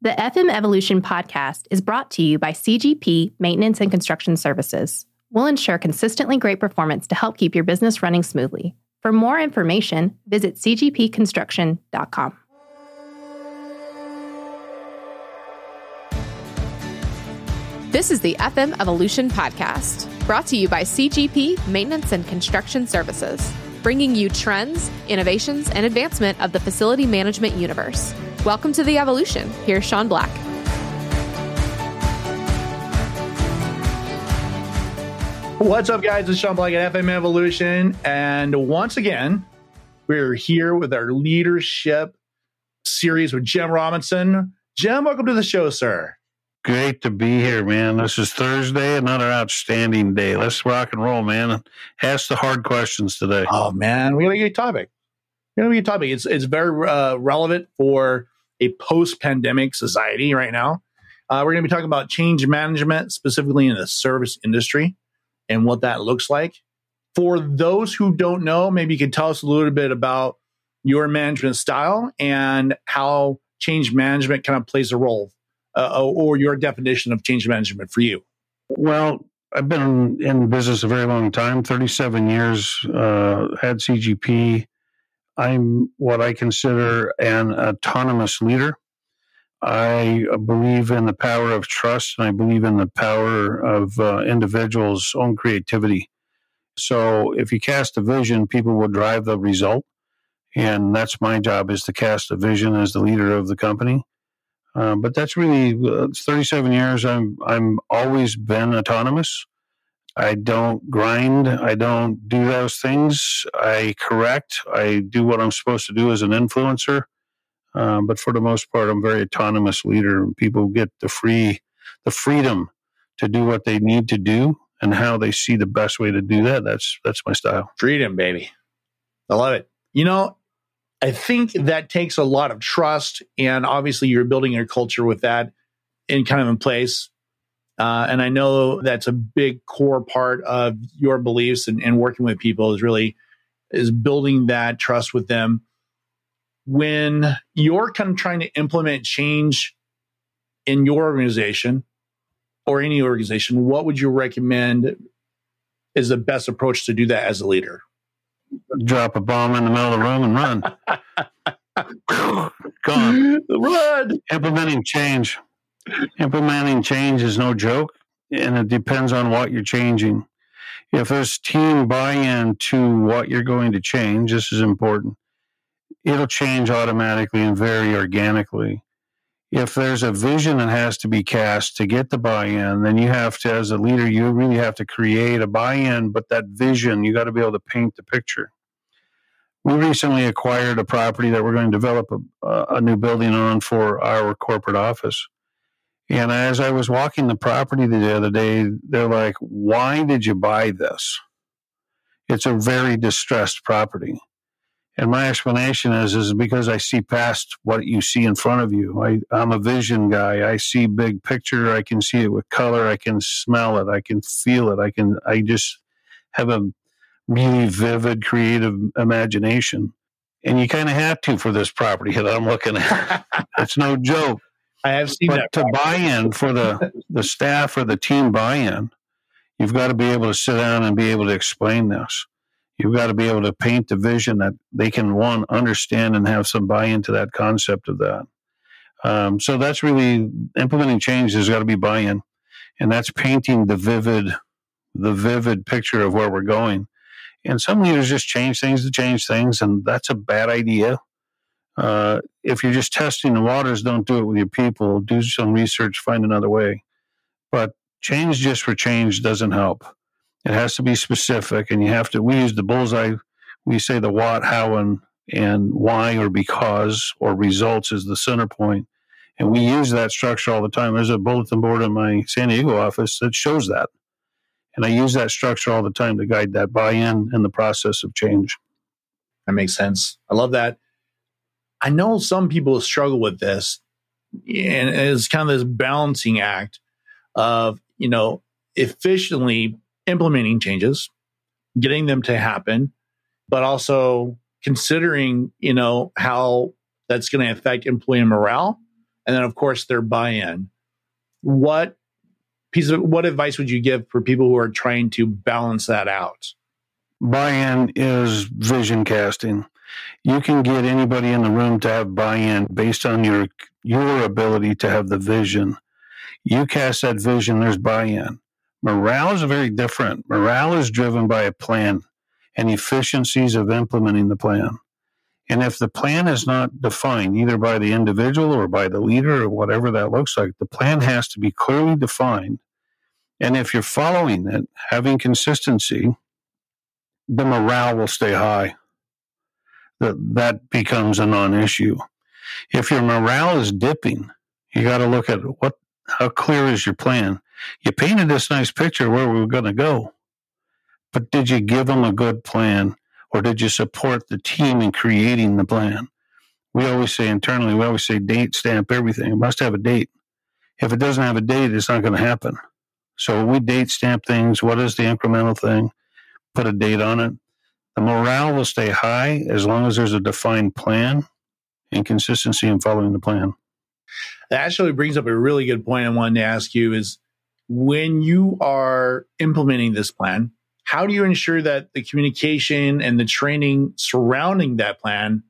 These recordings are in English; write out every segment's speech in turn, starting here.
The FM Evolution podcast is brought to you by CGP Maintenance and Construction Services. We'll ensure consistently great performance to help keep your business running smoothly. For more information, visit cgpconstruction.com. This is the FM Evolution podcast, brought to you by CGP Maintenance and Construction Services, bringing you trends, innovations, and advancement of the facility management universe. Welcome to the evolution. Here's Sean Black. What's up, guys? It's Sean Black at FM Evolution. And once again, we're here with our leadership series with Jim Robinson. Jim, welcome to the show, sir. Great to be here, man. This is Thursday, another outstanding day. Let's rock and roll, man. Ask the hard questions today. Oh, man, we got a good topic. We got a good topic. It's, it's very uh, relevant for a post pandemic society right now. Uh, we're going to be talking about change management, specifically in the service industry and what that looks like. For those who don't know, maybe you could tell us a little bit about your management style and how change management kind of plays a role uh, or your definition of change management for you. Well, I've been in business a very long time 37 years, uh, had CGP. I'm what I consider an autonomous leader. I believe in the power of trust and I believe in the power of uh, individuals' own creativity. So if you cast a vision, people will drive the result. And that's my job is to cast a vision as the leader of the company. Uh, but that's really uh, it's 37 years. I'm I'm always been autonomous. I don't grind. I don't do those things. I correct. I do what I'm supposed to do as an influencer. Um, but for the most part, I'm very autonomous leader. And people get the free, the freedom to do what they need to do and how they see the best way to do that. That's that's my style. Freedom, baby. I love it. You know, I think that takes a lot of trust, and obviously, you're building your culture with that in kind of in place. Uh, and I know that's a big core part of your beliefs and, and working with people is really is building that trust with them when you're kind of trying to implement change in your organization or any organization, what would you recommend is the best approach to do that as a leader? Drop a bomb in the middle of the room and run. Gone. Run. Implementing change. Implementing change is no joke, and it depends on what you're changing. If there's team buy in to what you're going to change, this is important it'll change automatically and very organically. If there's a vision that has to be cast to get the buy in, then you have to, as a leader, you really have to create a buy in, but that vision, you got to be able to paint the picture. We recently acquired a property that we're going to develop a, a new building on for our corporate office. And as I was walking the property the other day, they're like, Why did you buy this? It's a very distressed property. And my explanation is, is because I see past what you see in front of you. I, I'm a vision guy. I see big picture. I can see it with color. I can smell it. I can feel it. I can, I just have a really vivid, creative imagination. And you kind of have to for this property that I'm looking at. it's no joke. I have seen but that. To buy in for the, the staff or the team buy in, you've got to be able to sit down and be able to explain this you've got to be able to paint the vision that they can one understand and have some buy into that concept of that. Um, so that's really implementing change. There's got to be buy-in, and that's painting the vivid, the vivid picture of where we're going. And some leaders just change things to change things, and that's a bad idea. Uh, if you're just testing the waters, don't do it with your people. Do some research, find another way. But change just for change doesn't help. It has to be specific, and you have to. We use the bullseye. We say the what, how, and and why, or because, or results is the center point, and we use that structure all the time. There's a bulletin board in my San Diego office that shows that, and I use that structure all the time to guide that buy-in and the process of change. That makes sense. I love that. I know some people struggle with this, and it's kind of this balancing act of you know efficiently implementing changes, getting them to happen, but also considering, you know, how that's going to affect employee morale and then of course their buy-in. What piece of what advice would you give for people who are trying to balance that out? Buy-in is vision casting. You can get anybody in the room to have buy-in based on your your ability to have the vision. You cast that vision, there's buy-in. Morale is very different. Morale is driven by a plan and efficiencies of implementing the plan. And if the plan is not defined either by the individual or by the leader or whatever that looks like, the plan has to be clearly defined. And if you're following it, having consistency, the morale will stay high. That that becomes a non-issue. If your morale is dipping, you got to look at what how clear is your plan. You painted this nice picture where we were going to go, but did you give them a good plan? or did you support the team in creating the plan? We always say internally, we always say date stamp everything. It must have a date. If it doesn't have a date, it's not going to happen. So we date stamp things. What is the incremental thing? Put a date on it. The morale will stay high as long as there's a defined plan and consistency in following the plan. That actually brings up a really good point I wanted to ask you is when you are implementing this plan, how do you ensure that the communication and the training surrounding that plan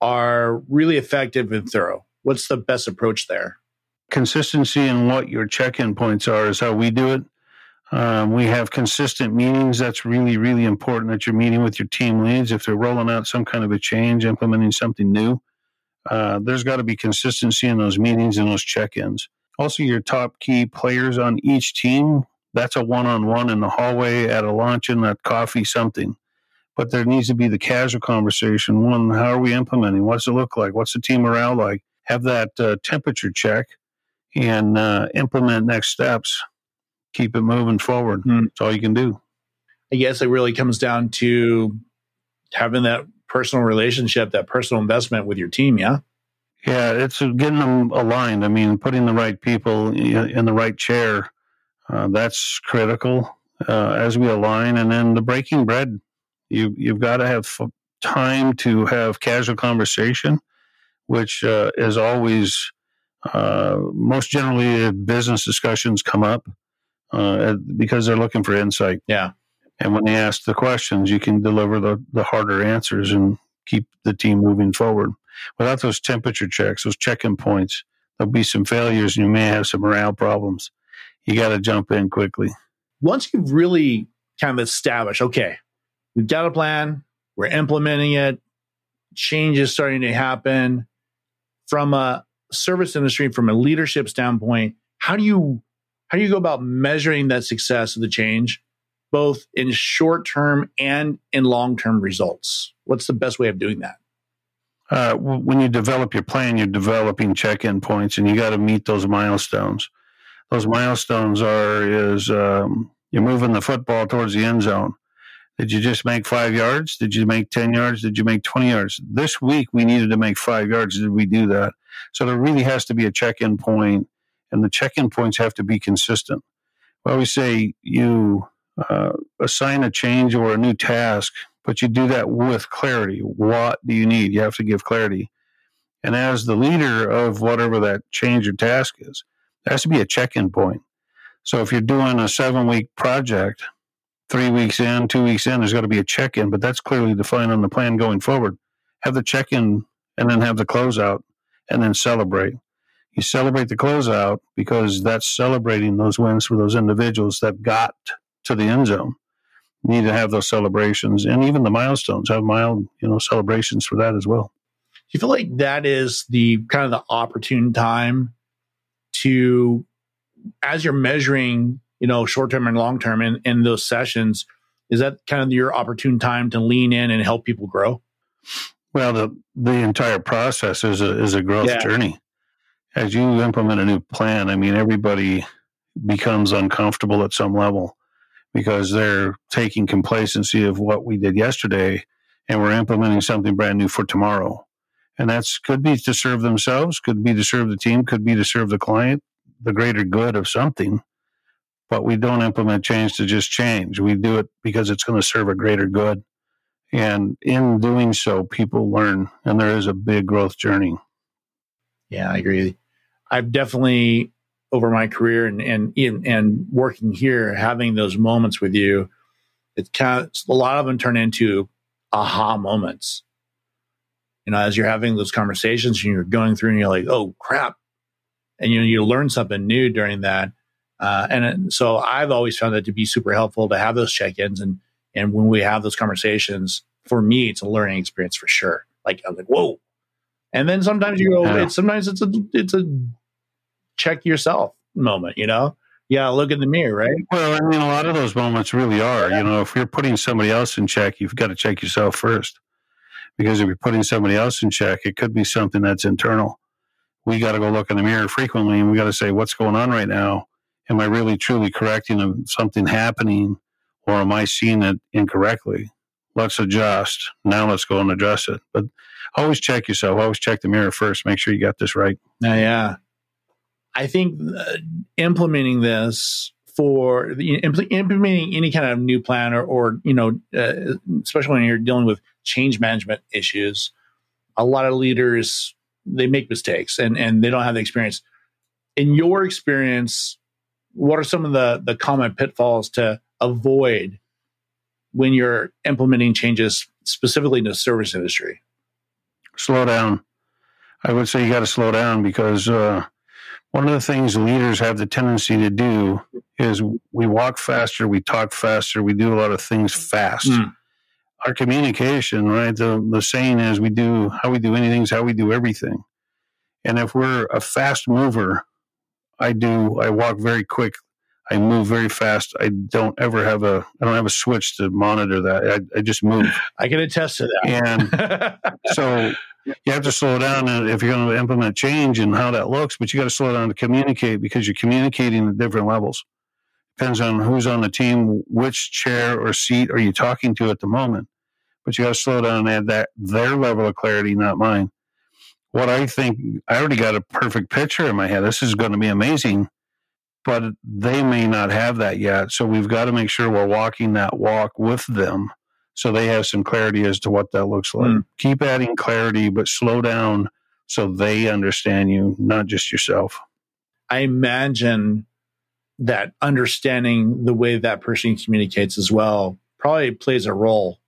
are really effective and thorough? What's the best approach there? Consistency in what your check in points are is how we do it. Um, we have consistent meetings. That's really, really important that you're meeting with your team leads. If they're rolling out some kind of a change, implementing something new, uh, there's got to be consistency in those meetings and those check ins. Also, your top key players on each team that's a one on one in the hallway, at a luncheon, at coffee, something. But there needs to be the casual conversation. One, how are we implementing? What's it look like? What's the team morale like? Have that uh, temperature check and uh, implement next steps. Keep it moving forward. Mm. That's all you can do. I guess it really comes down to having that personal relationship, that personal investment with your team. Yeah. Yeah, it's getting them aligned. I mean, putting the right people in the right chair uh, that's critical uh, as we align. And then the breaking bread, you you've got to have f- time to have casual conversation, which uh, is always uh, most generally business discussions come up uh, because they're looking for insight. Yeah. And when they ask the questions, you can deliver the, the harder answers and keep the team moving forward. Without those temperature checks, those check-in points, there'll be some failures and you may have some morale problems you got to jump in quickly. Once you've really kind of established, okay, we've got a plan, we're implementing it, change is starting to happen from a service industry, from a leadership standpoint. How do you how do you go about measuring that success of the change, both in short term and in long term results? What's the best way of doing that? Uh, when you develop your plan, you're developing check in points, and you got to meet those milestones those milestones are is um, you're moving the football towards the end zone. Did you just make five yards? Did you make 10 yards? Did you make 20 yards? This week we needed to make five yards. Did we do that? So there really has to be a check in point, and the check in points have to be consistent. We always say you uh, assign a change or a new task, but you do that with clarity. What do you need? You have to give clarity. And as the leader of whatever that change or task is, there has to be a check-in point. So if you're doing a seven-week project, three weeks in, two weeks in, there's got to be a check-in, but that's clearly defined on the plan going forward. Have the check-in and then have the closeout and then celebrate. You celebrate the closeout because that's celebrating those wins for those individuals that got to the end zone. You need to have those celebrations and even the milestones have mild, you know, celebrations for that as well. Do you feel like that is the kind of the opportune time to as you're measuring, you know, short term and long term in, in those sessions, is that kind of your opportune time to lean in and help people grow? Well, the the entire process is a is a growth yeah. journey. As you implement a new plan, I mean, everybody becomes uncomfortable at some level because they're taking complacency of what we did yesterday and we're implementing something brand new for tomorrow. And that's could be to serve themselves, could be to serve the team, could be to serve the client, the greater good of something. But we don't implement change to just change. We do it because it's going to serve a greater good. And in doing so, people learn, and there is a big growth journey. Yeah, I agree. I've definitely over my career and and and working here, having those moments with you, it's kind of, a lot of them turn into aha moments. You know, as you're having those conversations and you're going through and you're like, oh crap, and you know you learn something new during that. Uh, and so I've always found that to be super helpful to have those check-ins and and when we have those conversations, for me, it's a learning experience for sure. Like I'm like, whoa. And then sometimes you go, yeah. it's, sometimes it's a it's a check yourself moment, you know? Yeah, look in the mirror, right? Well, I mean, a lot of those moments really are. You know, if you're putting somebody else in check, you've got to check yourself first. Because if you're putting somebody else in check, it could be something that's internal. We got to go look in the mirror frequently and we got to say, what's going on right now? Am I really truly correcting something happening or am I seeing it incorrectly? Let's adjust. Now let's go and address it. But always check yourself. Always check the mirror first. Make sure you got this right. Yeah, yeah. I think uh, implementing this for the, implementing any kind of new plan or, or you know, uh, especially when you're dealing with change management issues, a lot of leaders they make mistakes and and they don't have the experience. In your experience, what are some of the the common pitfalls to avoid when you're implementing changes specifically in the service industry? Slow down. I would say you got to slow down because uh, one of the things leaders have the tendency to do is we walk faster, we talk faster, we do a lot of things fast. Mm. Our communication, right? The the saying is we do how we do anything is how we do everything. And if we're a fast mover, I do I walk very quick. I move very fast. I don't ever have a I don't have a switch to monitor that. I, I just move. I can attest to that. And so you have to slow down if you're going to implement change and how that looks, but you got to slow down to communicate because you're communicating at different levels. Depends on who's on the team, which chair or seat are you talking to at the moment. But you got to slow down and add that their level of clarity, not mine. What I think, I already got a perfect picture in my head. This is going to be amazing, but they may not have that yet. So we've got to make sure we're walking that walk with them so they have some clarity as to what that looks like. Mm. Keep adding clarity, but slow down so they understand you, not just yourself. I imagine that understanding the way that person communicates as well probably plays a role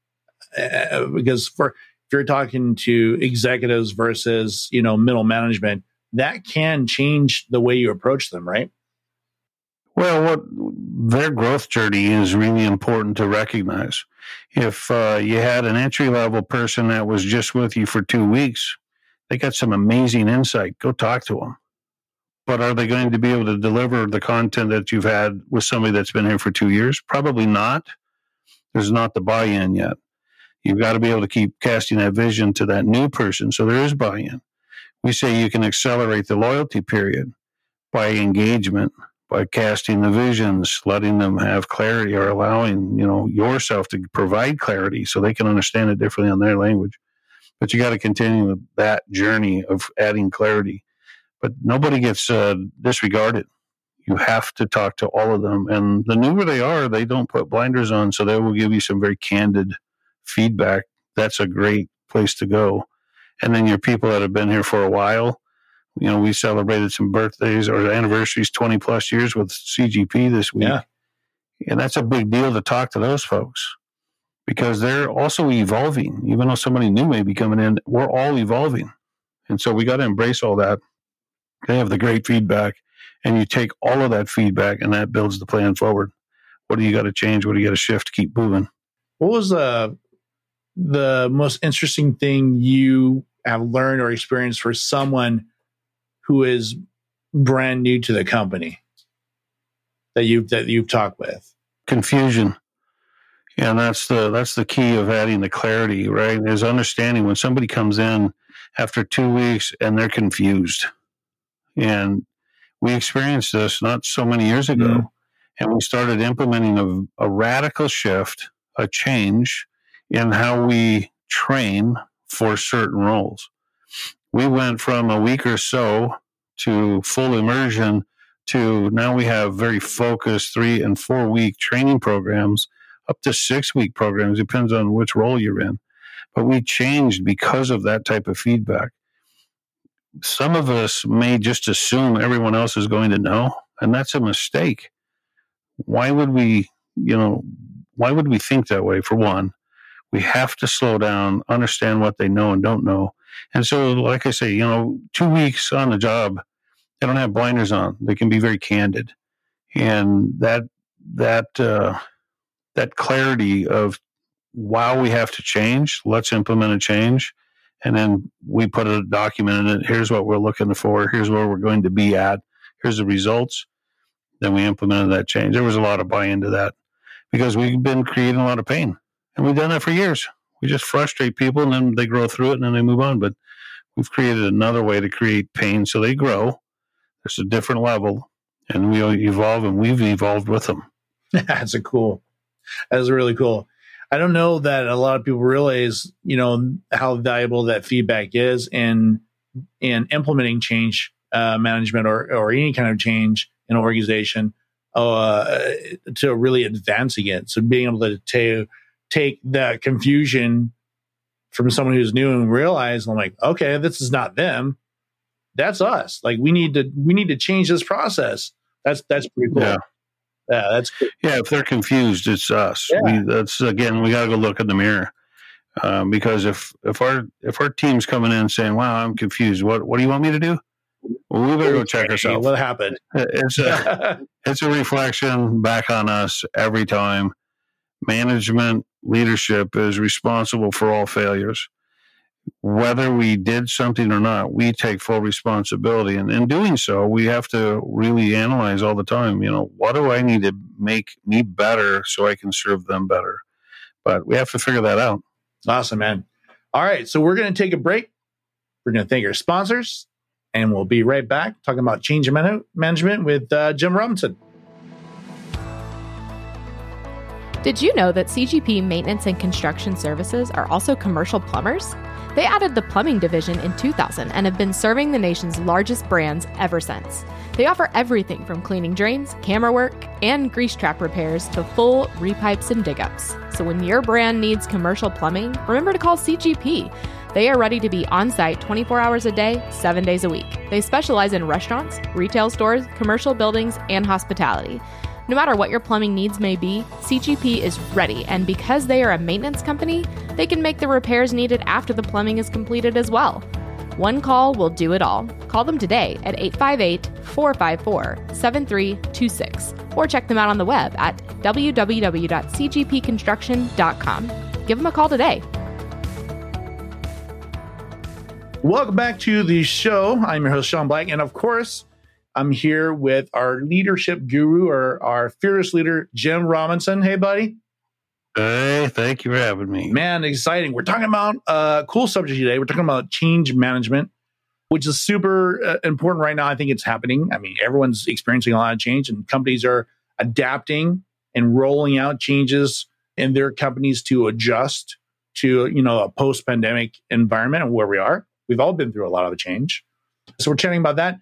uh, because for if you're talking to executives versus you know middle management that can change the way you approach them right well, what their growth journey is really important to recognize. If uh, you had an entry level person that was just with you for two weeks, they got some amazing insight. Go talk to them. But are they going to be able to deliver the content that you've had with somebody that's been here for two years? Probably not. There's not the buy in yet. You've got to be able to keep casting that vision to that new person. So there is buy in. We say you can accelerate the loyalty period by engagement by casting the visions, letting them have clarity or allowing, you know, yourself to provide clarity so they can understand it differently on their language. But you got to continue that journey of adding clarity. But nobody gets uh, disregarded. You have to talk to all of them. And the newer they are, they don't put blinders on. So they will give you some very candid feedback. That's a great place to go. And then your people that have been here for a while, you know, we celebrated some birthdays or anniversaries 20 plus years with CGP this week. Yeah. And that's a big deal to talk to those folks because they're also evolving. Even though somebody new may be coming in, we're all evolving. And so we got to embrace all that. They have the great feedback, and you take all of that feedback, and that builds the plan forward. What do you got to change? What do you got to shift to keep moving? What was the the most interesting thing you have learned or experienced for someone who is brand new to the company that you've that you've talked with? Confusion. Yeah, and that's the that's the key of adding the clarity, right? Is understanding when somebody comes in after two weeks and they're confused. And we experienced this not so many years ago. Mm-hmm. And we started implementing a, a radical shift, a change in how we train for certain roles we went from a week or so to full immersion to now we have very focused three and four week training programs up to six week programs depends on which role you're in but we changed because of that type of feedback some of us may just assume everyone else is going to know, and that's a mistake. Why would we, you know, why would we think that way? For one, we have to slow down, understand what they know and don't know. And so, like I say, you know, two weeks on the job, they don't have blinders on. They can be very candid, and that that uh, that clarity of wow, we have to change. Let's implement a change and then we put a document in it. Here's what we're looking for. Here's where we're going to be at. Here's the results. Then we implemented that change. There was a lot of buy into that because we've been creating a lot of pain, and we've done that for years. We just frustrate people, and then they grow through it, and then they move on. But we've created another way to create pain so they grow. There's a different level, and we evolve, and we've evolved with them. That's a cool. That's really cool. I don't know that a lot of people realize, you know, how valuable that feedback is in in implementing change uh, management or or any kind of change in an organization uh, to really advancing it. So being able to, to take that confusion from someone who's new and realize, I'm like, okay, this is not them. That's us. Like we need to we need to change this process. That's that's pretty cool. Yeah. Yeah, that's. Yeah, if they're confused, it's us. Yeah. We, that's again, we got to go look in the mirror um, because if if our if our team's coming in saying, "Wow, I'm confused. What what do you want me to do?" Well, we better go check ourselves. What happened? It's a it's a reflection back on us every time. Management leadership is responsible for all failures whether we did something or not, we take full responsibility. And in doing so, we have to really analyze all the time, you know, what do I need to make me better so I can serve them better? But we have to figure that out. Awesome, man. All right. So we're going to take a break. We're going to thank our sponsors, and we'll be right back talking about change management with uh, Jim Robinson. Did you know that CGP Maintenance and Construction Services are also commercial plumbers? They added the plumbing division in 2000 and have been serving the nation's largest brands ever since. They offer everything from cleaning drains, camera work, and grease trap repairs to full repipes and dig ups. So when your brand needs commercial plumbing, remember to call CGP. They are ready to be on site 24 hours a day, 7 days a week. They specialize in restaurants, retail stores, commercial buildings, and hospitality. No matter what your plumbing needs may be, CGP is ready, and because they are a maintenance company, they can make the repairs needed after the plumbing is completed as well. One call will do it all. Call them today at 858 454 7326 or check them out on the web at www.cgpconstruction.com. Give them a call today. Welcome back to the show. I'm your host, Sean Black, and of course, I'm here with our leadership guru, or our fearless leader, Jim Robinson. Hey, buddy. Hey, thank you for having me. Man, exciting. We're talking about a cool subject today. We're talking about change management, which is super uh, important right now. I think it's happening. I mean, everyone's experiencing a lot of change, and companies are adapting and rolling out changes in their companies to adjust to you know a post-pandemic environment and where we are. We've all been through a lot of the change. So we're chatting about that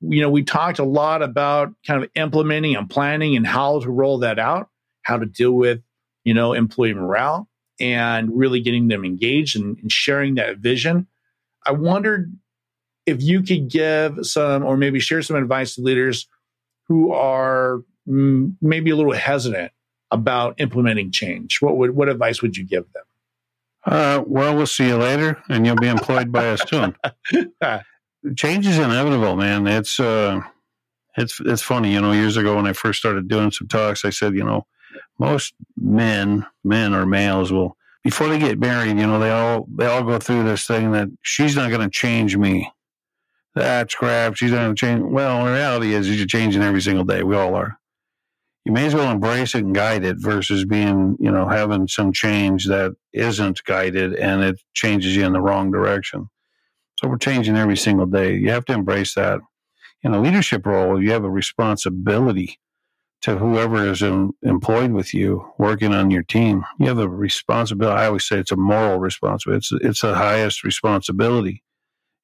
you know, we talked a lot about kind of implementing and planning and how to roll that out, how to deal with, you know, employee morale and really getting them engaged and, and sharing that vision. I wondered if you could give some or maybe share some advice to leaders who are mm, maybe a little hesitant about implementing change. What would what advice would you give them? Uh, well, we'll see you later, and you'll be employed by us soon. change is inevitable, man. It's uh, it's it's funny, you know. Years ago, when I first started doing some talks, I said, you know, most men, men or males, will before they get married, you know, they all they all go through this thing that she's not going to change me. That's crap. She's not going to change. Well, the reality is, you're changing every single day. We all are. You may as well embrace it and guide it versus being, you know, having some change that isn't guided and it changes you in the wrong direction. So we're changing every single day. You have to embrace that. In a leadership role, you have a responsibility to whoever is in, employed with you, working on your team. You have a responsibility. I always say it's a moral responsibility. It's it's the highest responsibility.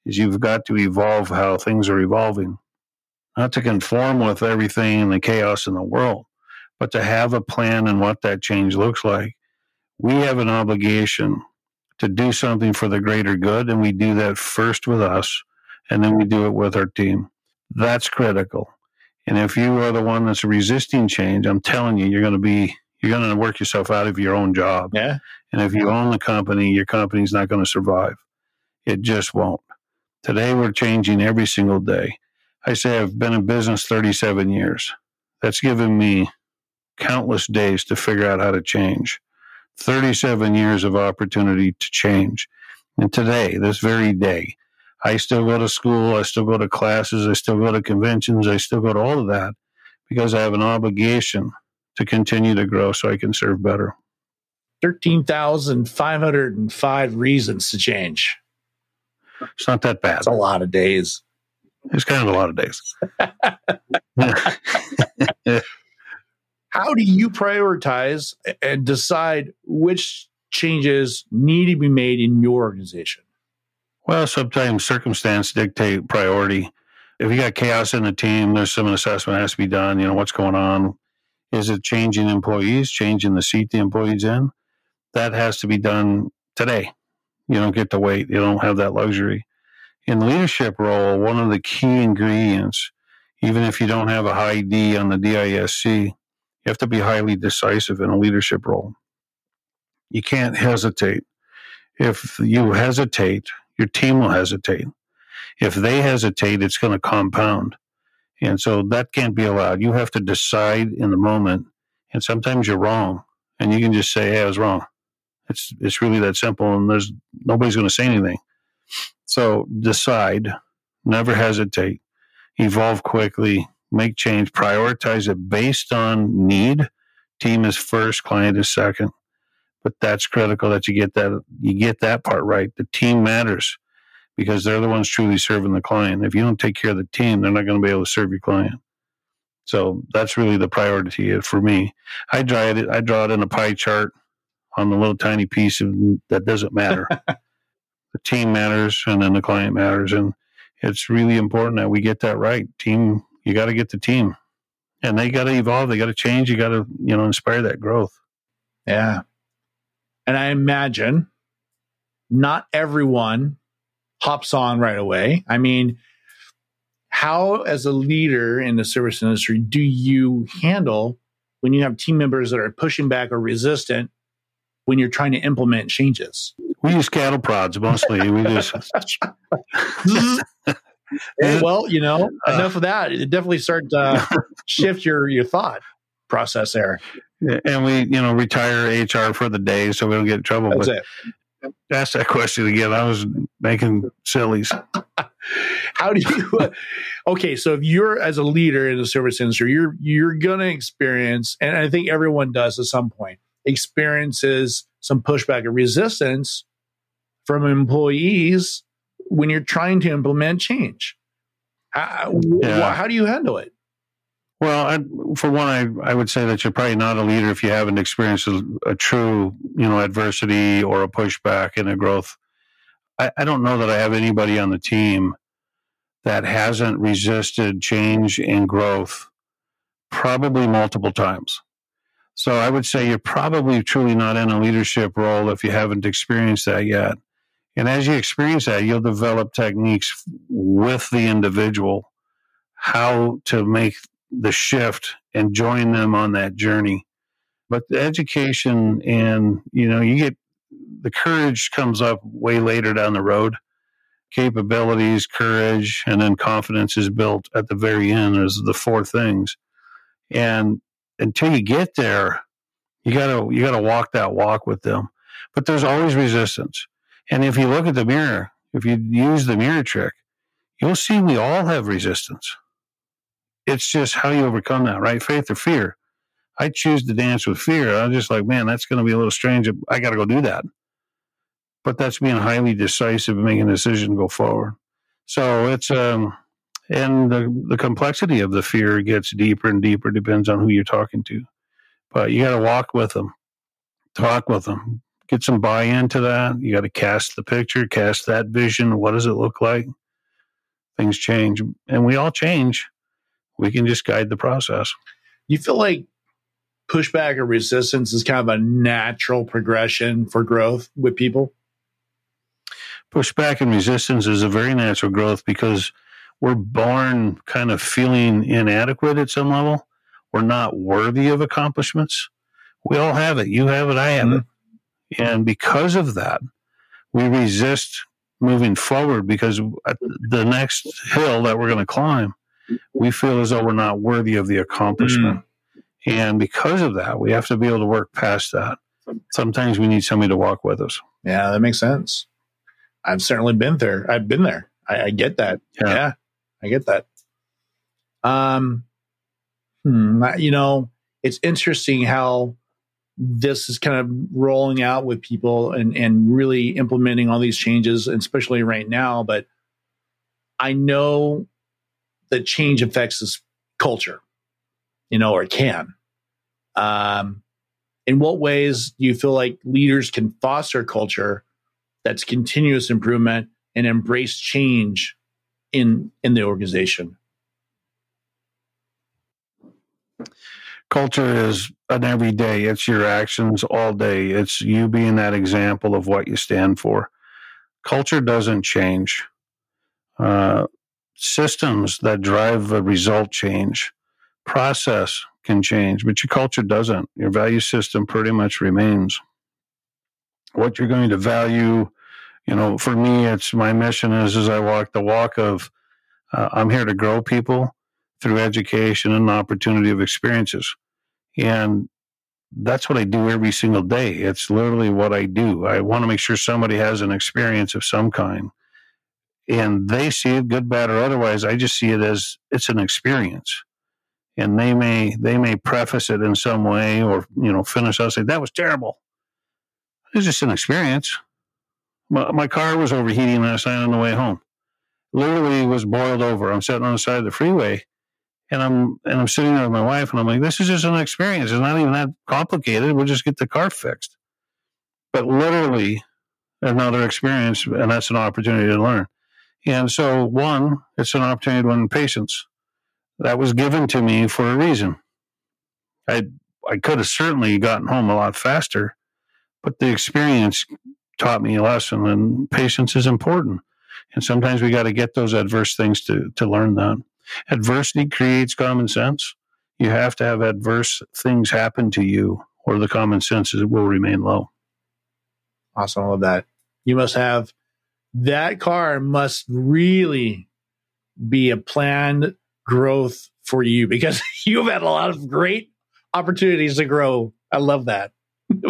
Is you've got to evolve how things are evolving, not to conform with everything and the chaos in the world, but to have a plan and what that change looks like. We have an obligation to do something for the greater good. And we do that first with us and then we do it with our team. That's critical. And if you are the one that's resisting change, I'm telling you, you're going to be you're going to work yourself out of your own job. Yeah. And if you own the company, your company's not going to survive. It just won't. Today we're changing every single day. I say I've been in business 37 years. That's given me countless days to figure out how to change. 37 years of opportunity to change. And today, this very day, I still go to school, I still go to classes, I still go to conventions, I still go to all of that because I have an obligation to continue to grow so I can serve better. 13,505 reasons to change. It's not that bad. It's a lot of days. It's kind of a lot of days. How do you prioritize and decide which changes need to be made in your organization? Well, sometimes circumstance dictate priority. If you got chaos in the team, there's some assessment has to be done. You know, what's going on? Is it changing employees, changing the seat the employees in? That has to be done today. You don't get to wait. You don't have that luxury. In the leadership role, one of the key ingredients, even if you don't have a high D on the DISC, you have to be highly decisive in a leadership role. You can't hesitate. If you hesitate, your team will hesitate. If they hesitate, it's going to compound. And so that can't be allowed. You have to decide in the moment. And sometimes you're wrong. And you can just say, hey, I was wrong. It's, it's really that simple. And there's nobody's going to say anything. So decide, never hesitate, evolve quickly, make change, prioritize it based on need. Team is first, client is second. But that's critical that you get that you get that part right. The team matters because they're the ones truly serving the client. If you don't take care of the team, they're not going to be able to serve your client. So that's really the priority for me. I draw it. I draw it in a pie chart on the little tiny piece of, that doesn't matter. the team matters, and then the client matters, and it's really important that we get that right. Team, you got to get the team, and they got to evolve. They got to change. You got to you know inspire that growth. Yeah, and I imagine not everyone hops on right away. I mean, how, as a leader in the service industry, do you handle when you have team members that are pushing back or resistant when you're trying to implement changes? We use cattle prods mostly. we just. Mm-hmm. Well, you know, uh, enough of that. It definitely start to shift your your thought process there. And we, you know, retire HR for the day so we don't get in trouble. That's but it ask that question again. I was making sillies. How do you? Uh, okay, so if you're as a leader in the service industry, you're you're gonna experience, and I think everyone does at some point, experiences some pushback and resistance from employees when you're trying to implement change. How, yeah. how do you handle it? Well, I, for one, I, I would say that you're probably not a leader if you haven't experienced a, a true, you know, adversity or a pushback in a growth. I, I don't know that I have anybody on the team that hasn't resisted change and growth probably multiple times. So I would say you're probably truly not in a leadership role if you haven't experienced that yet. And as you experience that, you'll develop techniques with the individual how to make the shift and join them on that journey. But the education and, you know, you get the courage comes up way later down the road. Capabilities, courage, and then confidence is built at the very end as the four things. And until you get there, you gotta you gotta walk that walk with them. But there's always resistance. And if you look at the mirror, if you use the mirror trick, you'll see we all have resistance it's just how you overcome that, right? Faith or fear. I choose to dance with fear. I'm just like, man, that's going to be a little strange. I got to go do that. But that's being highly decisive and making a decision to go forward. So it's, um, and the, the complexity of the fear gets deeper and deeper, depends on who you're talking to. But you got to walk with them, talk with them, get some buy in to that. You got to cast the picture, cast that vision. What does it look like? Things change, and we all change we can just guide the process. You feel like pushback or resistance is kind of a natural progression for growth with people? Pushback and resistance is a very natural growth because we're born kind of feeling inadequate at some level. We're not worthy of accomplishments. We all have it. You have it. I have mm-hmm. it. And because of that, we resist moving forward because the next hill that we're going to climb, we feel as though we're not worthy of the accomplishment. Mm. And because of that, we have to be able to work past that. Sometimes we need somebody to walk with us. Yeah, that makes sense. I've certainly been there. I've been there. I, I get that. Yeah. yeah, I get that. Um, hmm, you know, it's interesting how this is kind of rolling out with people and and really implementing all these changes, especially right now. But I know that change affects this culture, you know, or it can. Um, in what ways do you feel like leaders can foster culture that's continuous improvement and embrace change in in the organization? Culture is an everyday. It's your actions all day. It's you being that example of what you stand for. Culture doesn't change. Uh, systems that drive a result change. Process can change but your culture doesn't. Your value system pretty much remains what you're going to value. You know for me it's my mission is as i walk the walk of uh, i'm here to grow people through education and opportunity of experiences and that's what I do every single day. It's literally what I do. I want to make sure somebody has an experience of some kind. And they see it good, bad, or otherwise. I just see it as it's an experience. And they may they may preface it in some way or you know finish us say that was terrible. It's just an experience. My, my car was overheating last night on the way home. Literally was boiled over. I'm sitting on the side of the freeway and I'm and I'm sitting there with my wife, and I'm like, this is just an experience. It's not even that complicated. We'll just get the car fixed. But literally, another experience, and that's an opportunity to learn. And so, one, it's an opportunity to learn patience. That was given to me for a reason. I I could have certainly gotten home a lot faster, but the experience taught me a lesson, and patience is important. And sometimes we got to get those adverse things to to learn that. Adversity creates common sense. You have to have adverse things happen to you, or the common sense will remain low. Awesome. I love that. You must have that car must really be a planned growth for you because you've had a lot of great opportunities to grow. I love that.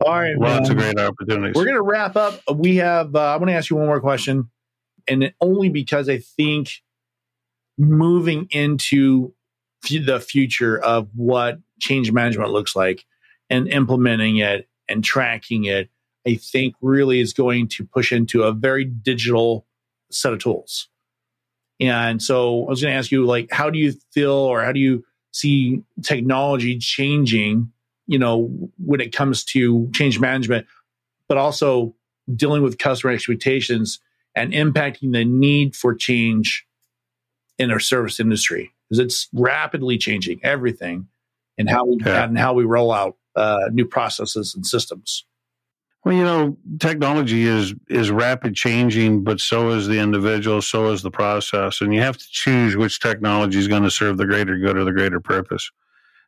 All right, lots man. of great opportunities. We're going to wrap up. We have. Uh, I want to ask you one more question, and only because I think moving into f- the future of what change management looks like and implementing it and tracking it, I think really is going to push into a very digital set of tools. And so I was going to ask you, like, how do you feel or how do you see technology changing, you know, when it comes to change management, but also dealing with customer expectations and impacting the need for change in our service industry because it's rapidly changing everything and how we yeah. and how we roll out uh, new processes and systems. Well, you know, technology is is rapid changing, but so is the individual, so is the process, and you have to choose which technology is going to serve the greater good or the greater purpose.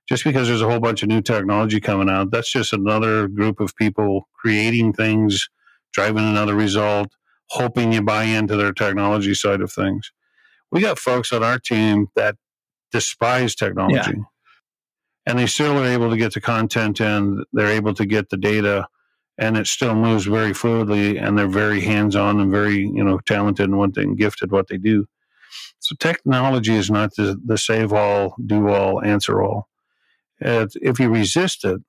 Just because there's a whole bunch of new technology coming out, that's just another group of people creating things, driving another result, hoping you buy into their technology side of things we got folks on our team that despise technology. Yeah. and they still are able to get the content and they're able to get the data and it still moves very fluidly and they're very hands-on and very you know talented and what they gifted what they do. So technology is not the, the save all do all answer all. If you resist it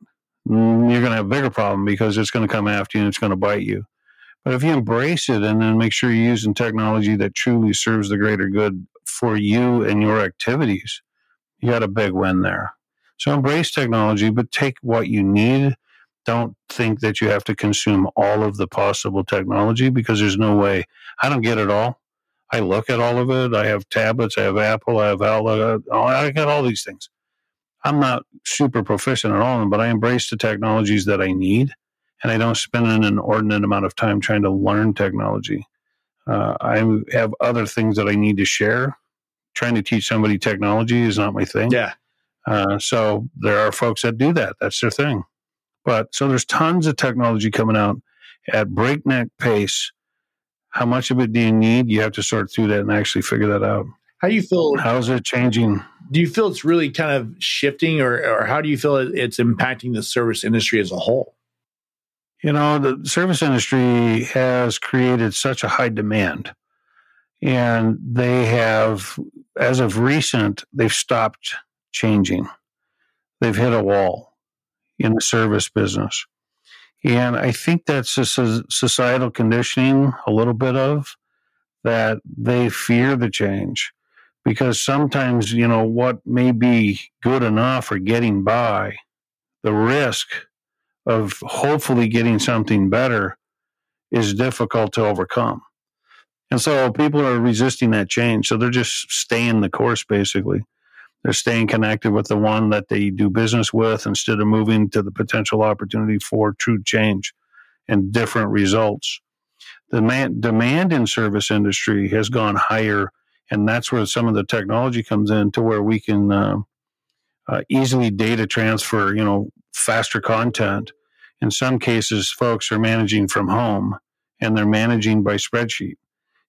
mm, you're going to have a bigger problem because it's going to come after you and it's going to bite you but if you embrace it and then make sure you're using technology that truly serves the greater good for you and your activities, you got a big win there. So embrace technology, but take what you need. Don't think that you have to consume all of the possible technology because there's no way. I don't get it all. I look at all of it. I have tablets. I have Apple. I have Outlook. Uh, I got all these things. I'm not super proficient at all but I embrace the technologies that I need and I don't spend an inordinate amount of time trying to learn technology. Uh, I have other things that I need to share. Trying to teach somebody technology is not my thing. Yeah. Uh, so there are folks that do that. That's their thing. But so there's tons of technology coming out at breakneck pace. How much of it do you need? You have to sort through that and actually figure that out. How do you feel? How's it changing? Do you feel it's really kind of shifting, or, or how do you feel it's impacting the service industry as a whole? You know, the service industry has created such a high demand, and they have, as of recent, they've stopped changing. They've hit a wall in the service business. And I think that's a societal conditioning, a little bit of that they fear the change because sometimes, you know, what may be good enough or getting by, the risk of hopefully getting something better is difficult to overcome. And so people are resisting that change. So they're just staying the course, basically. They're staying connected with the one that they do business with instead of moving to the potential opportunity for true change and different results. The demand, demand in service industry has gone higher and that's where some of the technology comes in to where we can uh, uh, easily data transfer you know faster content in some cases folks are managing from home and they're managing by spreadsheet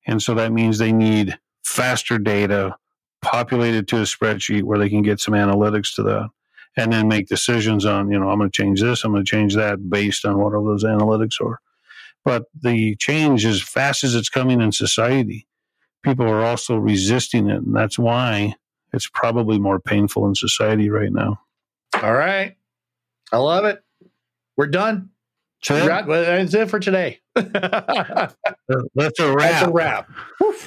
and so that means they need faster data populated to a spreadsheet where they can get some analytics to that and then make decisions on you know i'm going to change this i'm going to change that based on whatever those analytics are but the change as fast as it's coming in society people are also resisting it. And that's why it's probably more painful in society right now. All right. I love it. We're done. That's it for today. That's a wrap. That's a wrap.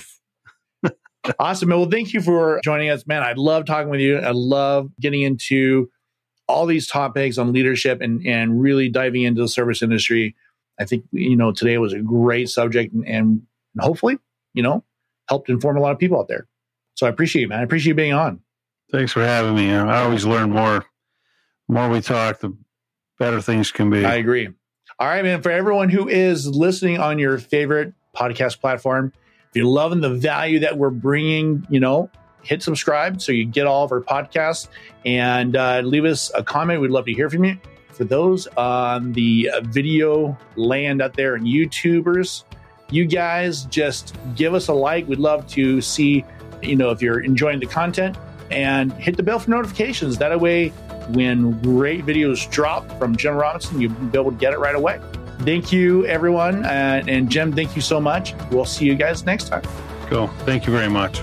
awesome. Well, thank you for joining us, man. I love talking with you. I love getting into all these topics on leadership and, and really diving into the service industry. I think, you know, today was a great subject and, and hopefully, you know, helped inform a lot of people out there. So I appreciate you, man. I appreciate you being on. Thanks for having me. I always learn more. The more we talk, the better things can be. I agree. All right, man. For everyone who is listening on your favorite podcast platform, if you're loving the value that we're bringing, you know, hit subscribe so you get all of our podcasts and uh, leave us a comment. We'd love to hear from you. For those on the video land out there and YouTubers, you guys just give us a like. We'd love to see, you know, if you're enjoying the content and hit the bell for notifications. That way, when great videos drop from Jim Robinson, you'll be able to get it right away. Thank you, everyone. Uh, and Jim, thank you so much. We'll see you guys next time. Cool. Thank you very much.